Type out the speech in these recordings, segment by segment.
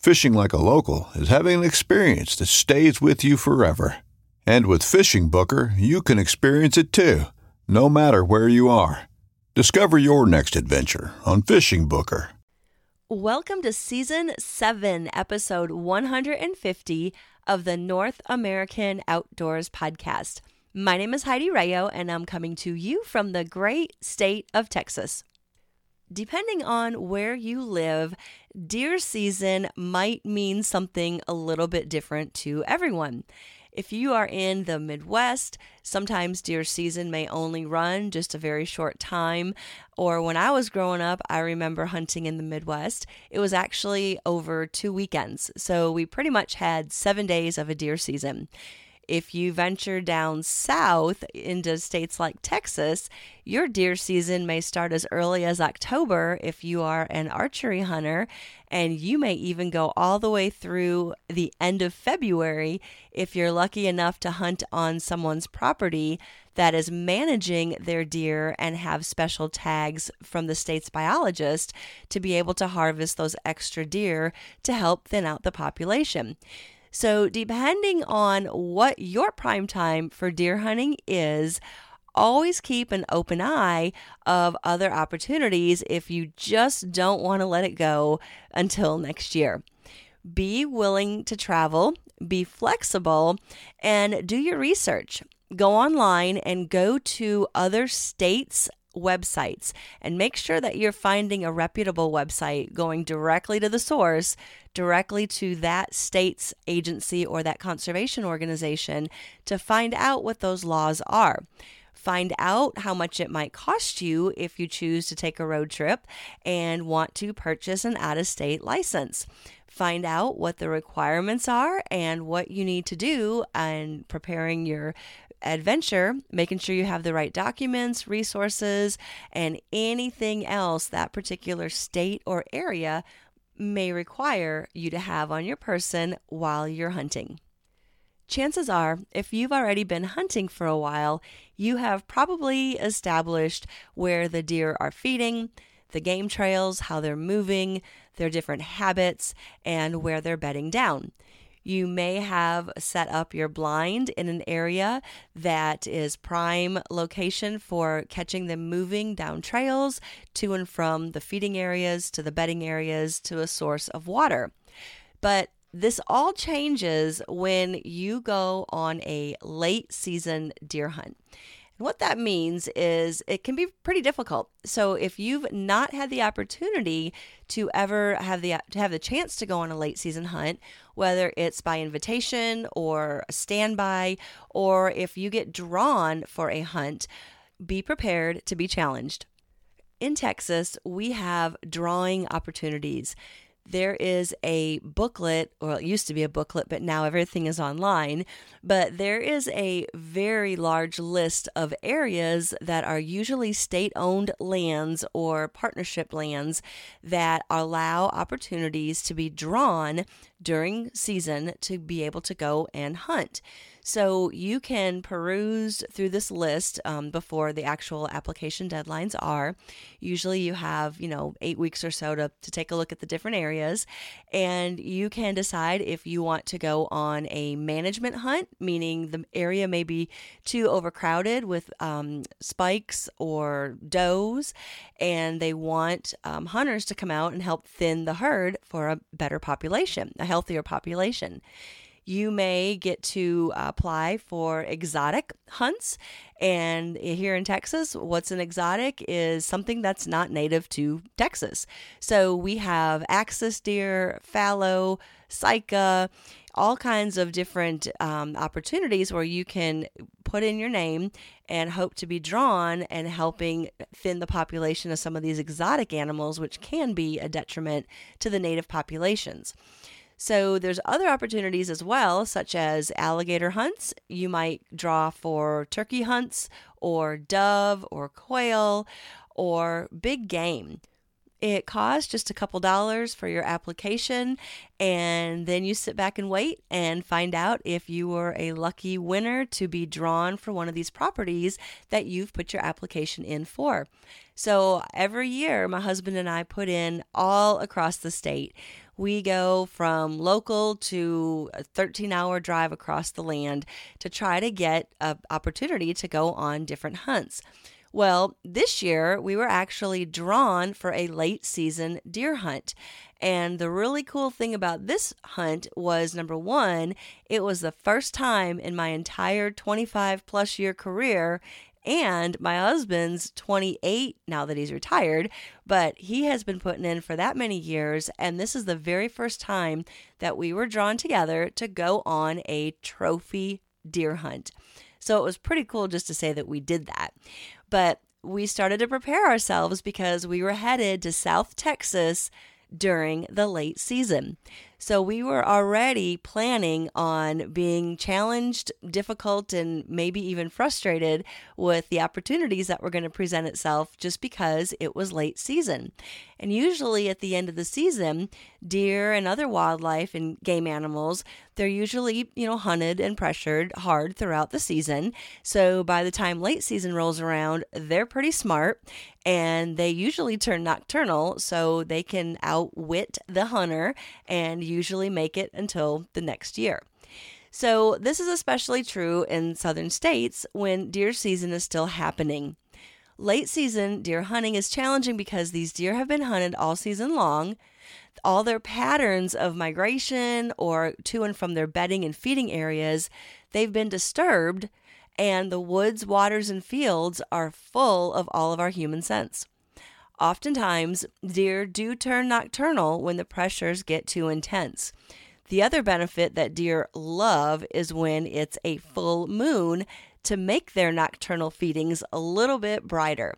Fishing like a local is having an experience that stays with you forever. And with Fishing Booker, you can experience it too, no matter where you are. Discover your next adventure on Fishing Booker. Welcome to season 7, episode 150 of the North American Outdoors Podcast. My name is Heidi Rayo, and I'm coming to you from the great state of Texas. Depending on where you live, deer season might mean something a little bit different to everyone. If you are in the Midwest, sometimes deer season may only run just a very short time. Or when I was growing up, I remember hunting in the Midwest. It was actually over two weekends. So we pretty much had seven days of a deer season. If you venture down south into states like Texas, your deer season may start as early as October if you are an archery hunter, and you may even go all the way through the end of February if you're lucky enough to hunt on someone's property that is managing their deer and have special tags from the state's biologist to be able to harvest those extra deer to help thin out the population. So, depending on what your prime time for deer hunting is, always keep an open eye of other opportunities if you just don't want to let it go until next year. Be willing to travel, be flexible, and do your research. Go online and go to other states' websites and make sure that you're finding a reputable website going directly to the source, directly to that state's agency or that conservation organization to find out what those laws are. Find out how much it might cost you if you choose to take a road trip and want to purchase an out of state license find out what the requirements are and what you need to do and preparing your adventure, making sure you have the right documents, resources, and anything else that particular state or area may require you to have on your person while you're hunting. Chances are, if you've already been hunting for a while, you have probably established where the deer are feeding, the game trails, how they're moving, their different habits, and where they're bedding down. You may have set up your blind in an area that is prime location for catching them moving down trails to and from the feeding areas to the bedding areas to a source of water. But this all changes when you go on a late season deer hunt. And what that means is it can be pretty difficult. So if you've not had the opportunity to ever have the to have the chance to go on a late season hunt, whether it's by invitation or a standby, or if you get drawn for a hunt, be prepared to be challenged. In Texas, we have drawing opportunities there is a booklet, or it used to be a booklet, but now everything is online. But there is a very large list of areas that are usually state owned lands or partnership lands that allow opportunities to be drawn during season to be able to go and hunt. So you can peruse through this list um, before the actual application deadlines are. Usually you have, you know, eight weeks or so to, to take a look at the different areas. And you can decide if you want to go on a management hunt, meaning the area may be too overcrowded with um, spikes or does, and they want um, hunters to come out and help thin the herd for a better population, a healthier population you may get to apply for exotic hunts. And here in Texas, what's an exotic is something that's not native to Texas. So we have axis deer, fallow, sika, all kinds of different um, opportunities where you can put in your name and hope to be drawn and helping thin the population of some of these exotic animals, which can be a detriment to the native populations. So there's other opportunities as well, such as alligator hunts. You might draw for turkey hunts or dove or quail or big game. It costs just a couple dollars for your application, and then you sit back and wait and find out if you were a lucky winner to be drawn for one of these properties that you've put your application in for. So every year, my husband and I put in all across the state. We go from local to a 13 hour drive across the land to try to get an opportunity to go on different hunts. Well, this year we were actually drawn for a late season deer hunt. And the really cool thing about this hunt was number one, it was the first time in my entire 25 plus year career and my husband's 28 now that he's retired, but he has been putting in for that many years. And this is the very first time that we were drawn together to go on a trophy deer hunt. So it was pretty cool just to say that we did that. But we started to prepare ourselves because we were headed to South Texas during the late season. So we were already planning on being challenged, difficult, and maybe even frustrated with the opportunities that were going to present itself just because it was late season. And usually at the end of the season, deer and other wildlife and game animals, they're usually, you know, hunted and pressured hard throughout the season. So by the time late season rolls around, they're pretty smart and they usually turn nocturnal so they can outwit the hunter and usually make it until the next year. So, this is especially true in southern states when deer season is still happening. Late season deer hunting is challenging because these deer have been hunted all season long. All their patterns of migration or to and from their bedding and feeding areas, they've been disturbed, and the woods, waters, and fields are full of all of our human scents. Oftentimes, deer do turn nocturnal when the pressures get too intense. The other benefit that deer love is when it's a full moon to make their nocturnal feedings a little bit brighter.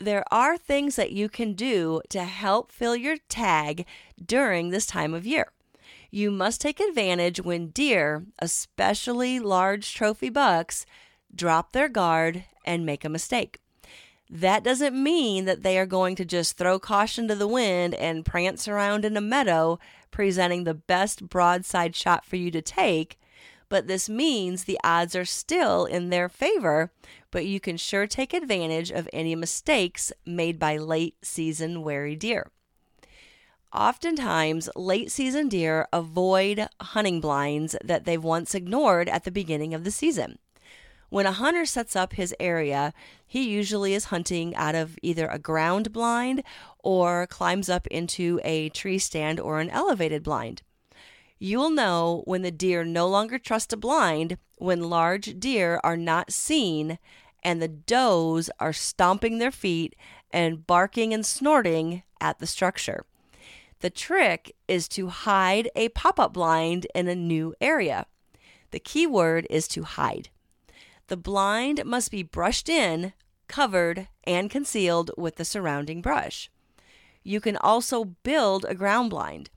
There are things that you can do to help fill your tag during this time of year. You must take advantage when deer, especially large trophy bucks, drop their guard and make a mistake. That doesn't mean that they are going to just throw caution to the wind and prance around in a meadow, presenting the best broadside shot for you to take. But this means the odds are still in their favor, but you can sure take advantage of any mistakes made by late season wary deer. Oftentimes, late season deer avoid hunting blinds that they've once ignored at the beginning of the season. When a hunter sets up his area, he usually is hunting out of either a ground blind or climbs up into a tree stand or an elevated blind. You will know when the deer no longer trust a blind when large deer are not seen and the does are stomping their feet and barking and snorting at the structure. The trick is to hide a pop up blind in a new area. The key word is to hide. The blind must be brushed in, covered, and concealed with the surrounding brush. You can also build a ground blind.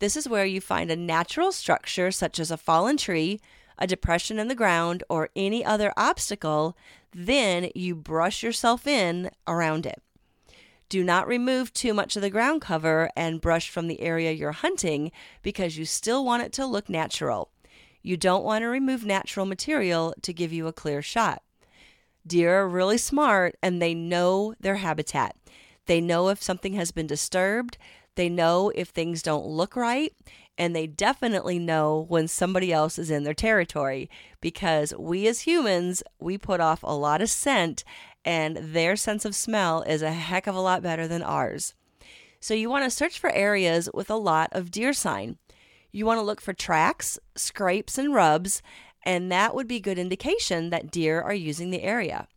This is where you find a natural structure such as a fallen tree, a depression in the ground, or any other obstacle, then you brush yourself in around it. Do not remove too much of the ground cover and brush from the area you're hunting because you still want it to look natural. You don't want to remove natural material to give you a clear shot. Deer are really smart and they know their habitat. They know if something has been disturbed, they know if things don't look right, and they definitely know when somebody else is in their territory because we as humans, we put off a lot of scent and their sense of smell is a heck of a lot better than ours. So you want to search for areas with a lot of deer sign. You want to look for tracks, scrapes, and rubs, and that would be good indication that deer are using the area.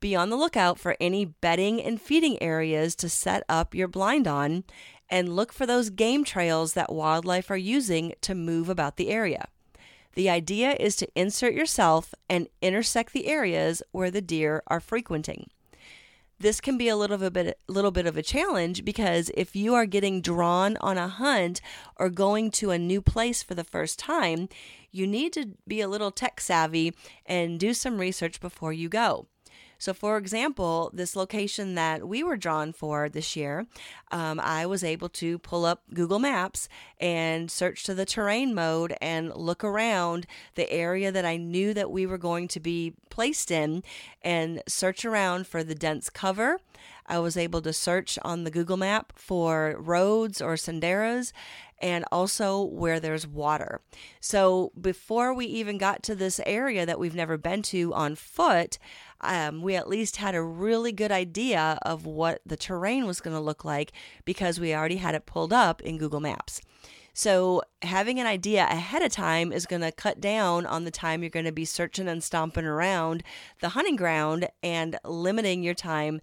Be on the lookout for any bedding and feeding areas to set up your blind on and look for those game trails that wildlife are using to move about the area. The idea is to insert yourself and intersect the areas where the deer are frequenting. This can be a little bit little bit of a challenge because if you are getting drawn on a hunt or going to a new place for the first time, you need to be a little tech savvy and do some research before you go. So, for example, this location that we were drawn for this year, um, I was able to pull up Google Maps and search to the terrain mode and look around the area that I knew that we were going to be placed in and search around for the dense cover. I was able to search on the Google map for roads or senderos and also where there's water. So before we even got to this area that we've never been to on foot, um, we at least had a really good idea of what the terrain was going to look like because we already had it pulled up in Google Maps. So, having an idea ahead of time is going to cut down on the time you're going to be searching and stomping around the hunting ground and limiting your time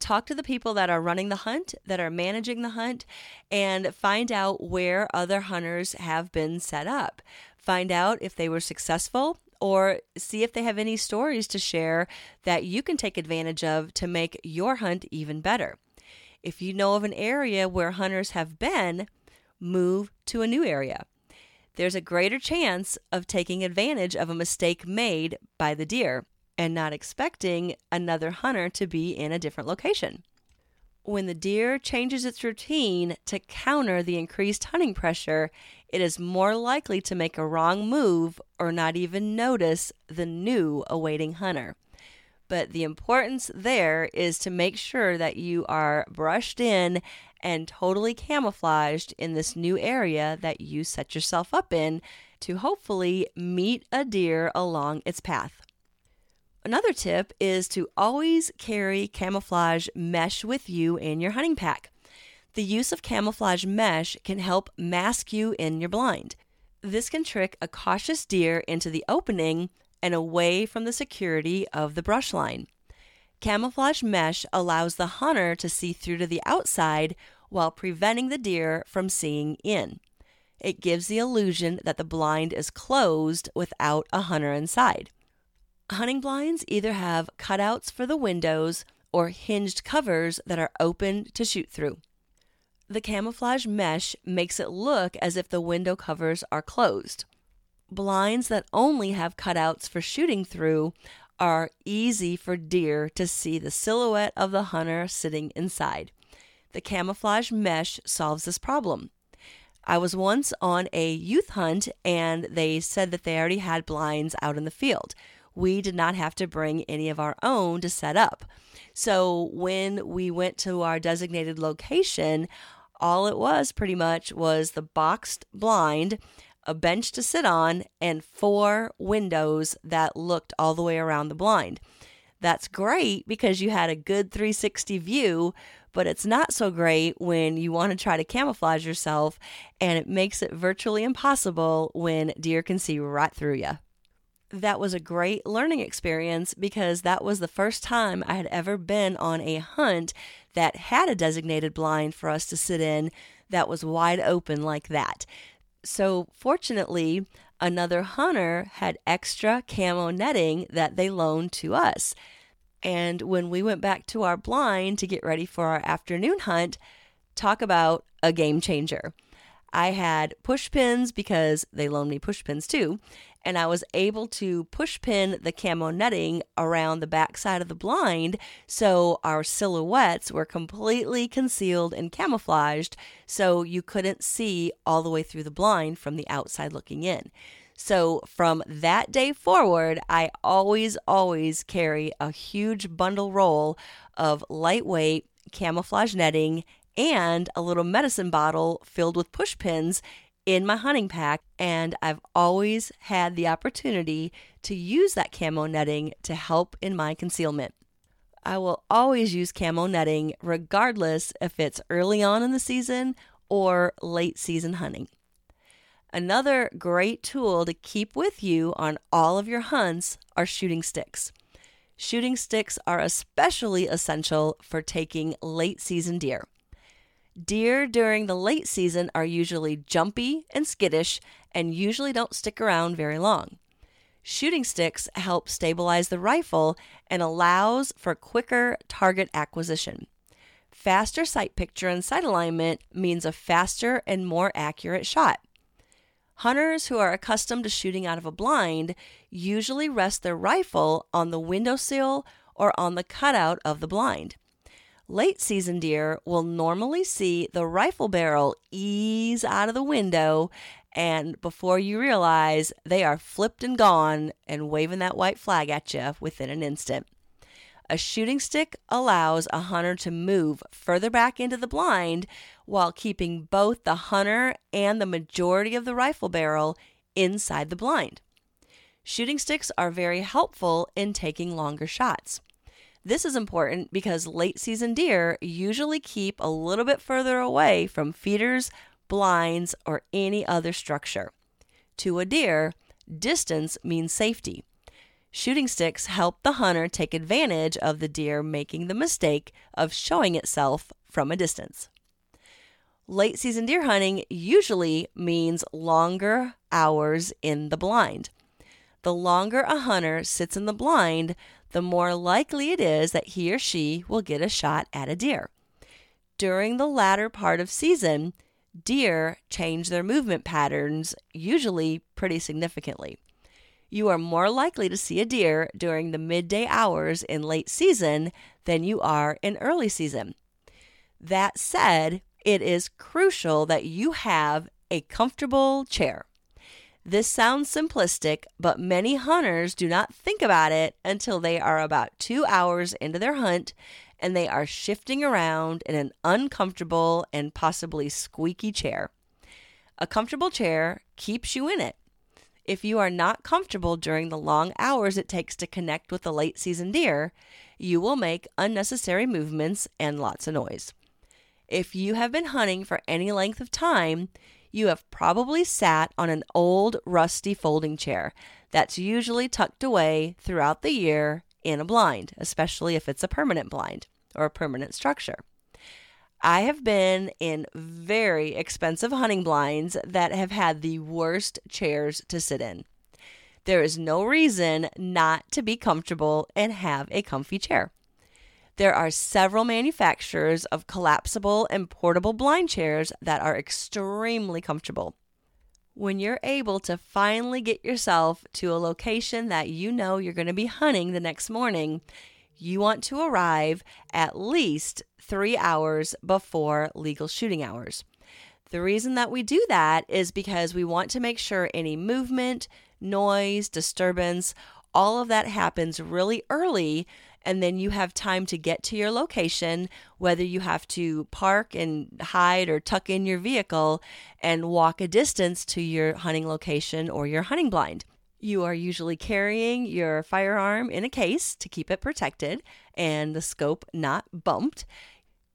Talk to the people that are running the hunt, that are managing the hunt, and find out where other hunters have been set up. Find out if they were successful or see if they have any stories to share that you can take advantage of to make your hunt even better. If you know of an area where hunters have been, move to a new area. There's a greater chance of taking advantage of a mistake made by the deer and not expecting another hunter to be in a different location. When the deer changes its routine to counter the increased hunting pressure, it is more likely to make a wrong move or not even notice the new awaiting hunter. But the importance there is to make sure that you are brushed in and totally camouflaged in this new area that you set yourself up in to hopefully meet a deer along its path. Another tip is to always carry camouflage mesh with you in your hunting pack. The use of camouflage mesh can help mask you in your blind. This can trick a cautious deer into the opening and away from the security of the brush line. Camouflage mesh allows the hunter to see through to the outside while preventing the deer from seeing in. It gives the illusion that the blind is closed without a hunter inside. Hunting blinds either have cutouts for the windows or hinged covers that are open to shoot through. The camouflage mesh makes it look as if the window covers are closed. Blinds that only have cutouts for shooting through are easy for deer to see the silhouette of the hunter sitting inside. The camouflage mesh solves this problem. I was once on a youth hunt and they said that they already had blinds out in the field. We did not have to bring any of our own to set up. So when we went to our designated location, All it was pretty much was the boxed blind, a bench to sit on, and four windows that looked all the way around the blind. That's great because you had a good 360 view, but it's not so great when you want to try to camouflage yourself and it makes it virtually impossible when deer can see right through you. That was a great learning experience because that was the first time I had ever been on a hunt that had a designated blind for us to sit in that was wide open like that. So, fortunately, another hunter had extra camo netting that they loaned to us. And when we went back to our blind to get ready for our afternoon hunt, talk about a game changer. I had push pins because they loaned me push pins too, and I was able to push pin the camo netting around the back side of the blind so our silhouettes were completely concealed and camouflaged so you couldn't see all the way through the blind from the outside looking in. So from that day forward, I always, always carry a huge bundle roll of lightweight camouflage netting and a little medicine bottle filled with push pins in my hunting pack. And I've always had the opportunity to use that camo netting to help in my concealment. I will always use camo netting regardless if it's early on in the season or late season hunting. Another great tool to keep with you on all of your hunts are shooting sticks. Shooting sticks are especially essential for taking late season deer. Deer during the late season are usually jumpy and skittish and usually don't stick around very long. Shooting sticks help stabilize the rifle and allows for quicker target acquisition. Faster sight picture and sight alignment means a faster and more accurate shot. Hunters who are accustomed to shooting out of a blind usually rest their rifle on the windowsill or on the cutout of the blind. Late season deer will normally see the rifle barrel ease out of the window, and before you realize, they are flipped and gone and waving that white flag at you within an instant. A shooting stick allows a hunter to move further back into the blind while keeping both the hunter and the majority of the rifle barrel inside the blind. Shooting sticks are very helpful in taking longer shots. This is important because late season deer usually keep a little bit further away from feeders, blinds, or any other structure. To a deer, distance means safety. Shooting sticks help the hunter take advantage of the deer making the mistake of showing itself from a distance. Late season deer hunting usually means longer hours in the blind. The longer a hunter sits in the blind, the more likely it is that he or she will get a shot at a deer. During the latter part of season, deer change their movement patterns, usually pretty significantly you are more likely to see a deer during the midday hours in late season than you are in early season. That said, it is crucial that you have a comfortable chair. This sounds simplistic, but many hunters do not think about it until they are about two hours into their hunt and they are shifting around in an uncomfortable and possibly squeaky chair. A comfortable chair keeps you in it. If you are not comfortable during the long hours it takes to connect with the late season deer, you will make unnecessary movements and lots of noise. If you have been hunting for any length of time, you have probably sat on an old, rusty folding chair that's usually tucked away throughout the year in a blind, especially if it's a permanent blind or a permanent structure. I have been in very expensive hunting blinds that have had the worst chairs to sit in. There is no reason not to be comfortable and have a comfy chair. There are several manufacturers of collapsible and portable blind chairs that are extremely comfortable. When you're able to finally get yourself to a location that you know you're going to be hunting the next morning, you want to arrive at least three hours before legal shooting hours. The reason that we do that is because we want to make sure any movement, noise, disturbance, all of that happens really early and then you have time to get to your location, whether you have to park and hide or tuck in your vehicle and walk a distance to your hunting location or your hunting blind. You are usually carrying your firearm in a case to keep it protected and the scope not bumped.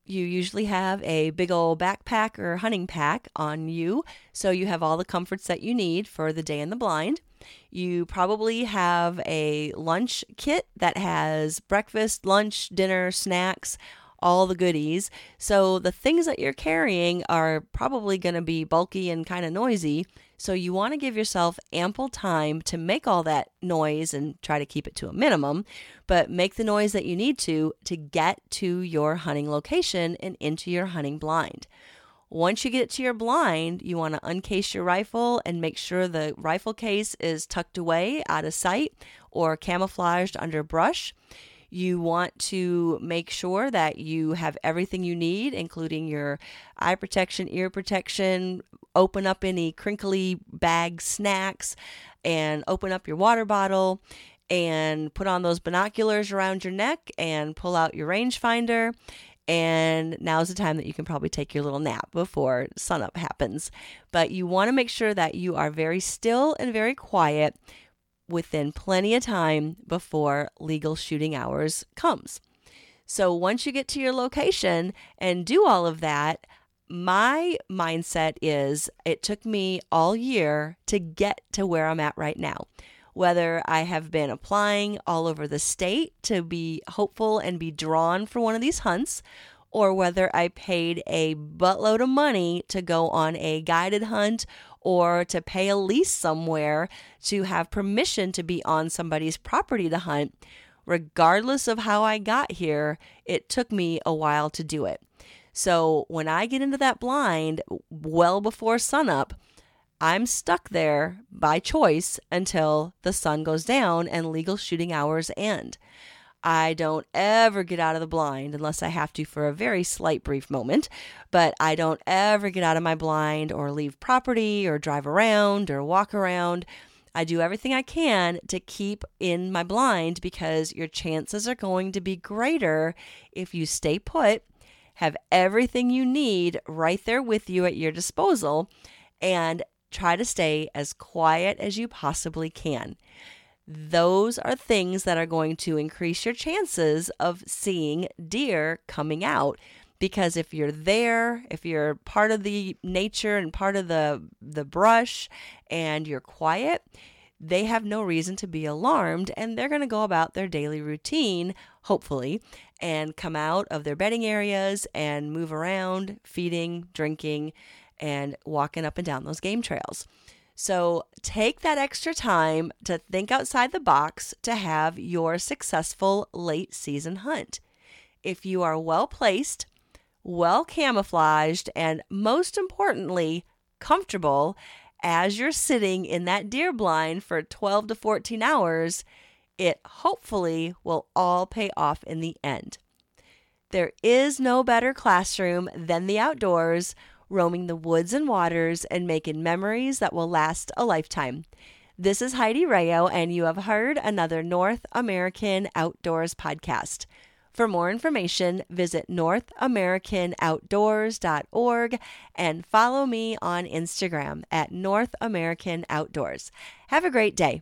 You usually have a big old backpack or hunting pack on you, so you have all the comforts that you need for the day in the blind. You probably have a lunch kit that has breakfast, lunch, dinner, snacks, all the goodies. So the things that you're carrying are probably going to be bulky and kind of noisy. So you want to give yourself ample time to make all that noise and try to keep it to a minimum, but make the noise that you need to to get to your hunting location and into your hunting blind. Once you get to your blind, you want to uncase your rifle and make sure the rifle case is tucked away out of sight or camouflaged under brush. You want to make sure that you have everything you need, including your eye protection, ear protection, open up any crinkly bag snacks, and open up your water bottle and put on those binoculars around your neck and pull out your rangefinder. And now's the time that you can probably take your little nap before sunup happens. But you want to make sure that you are very still and very quiet within plenty of time before legal shooting hours comes. So once you get to your location and do all of that, my mindset is it took me all year to get to where I'm at right now. Whether I have been applying all over the state to be hopeful and be drawn for one of these hunts, or whether I paid a buttload of money to go on a guided hunt or to pay a lease somewhere to have permission to be on somebody's property to hunt, regardless of how I got here, it took me a while to do it. So when I get into that blind well before sunup, I'm stuck there by choice until the sun goes down and legal shooting hours end. I don't ever get out of the blind unless I have to for a very slight brief moment, but I don't ever get out of my blind or leave property or drive around or walk around. I do everything I can to keep in my blind because your chances are going to be greater if you stay put, have everything you need right there with you at your disposal, and try to stay as quiet as you possibly can. Those are things that are going to increase your chances of seeing deer coming out because if you're there if you're part of the nature and part of the the brush and you're quiet they have no reason to be alarmed and they're going to go about their daily routine hopefully and come out of their bedding areas and move around feeding drinking and walking up and down those game trails so take that extra time to think outside the box to have your successful late season hunt. If you are well placed, well camouflaged, and most importantly, comfortable as you're sitting in that deer blind for 12 to 14 hours, it hopefully will all pay off in the end. There is no better classroom than the outdoors roaming the woods and waters and making memories that will last a lifetime. This is Heidi Rayo, and you have heard another North American Outdoors podcast. For more information, visit NorthAmericanOutdoors.org and follow me on Instagram at North American Outdoors. Have a great day.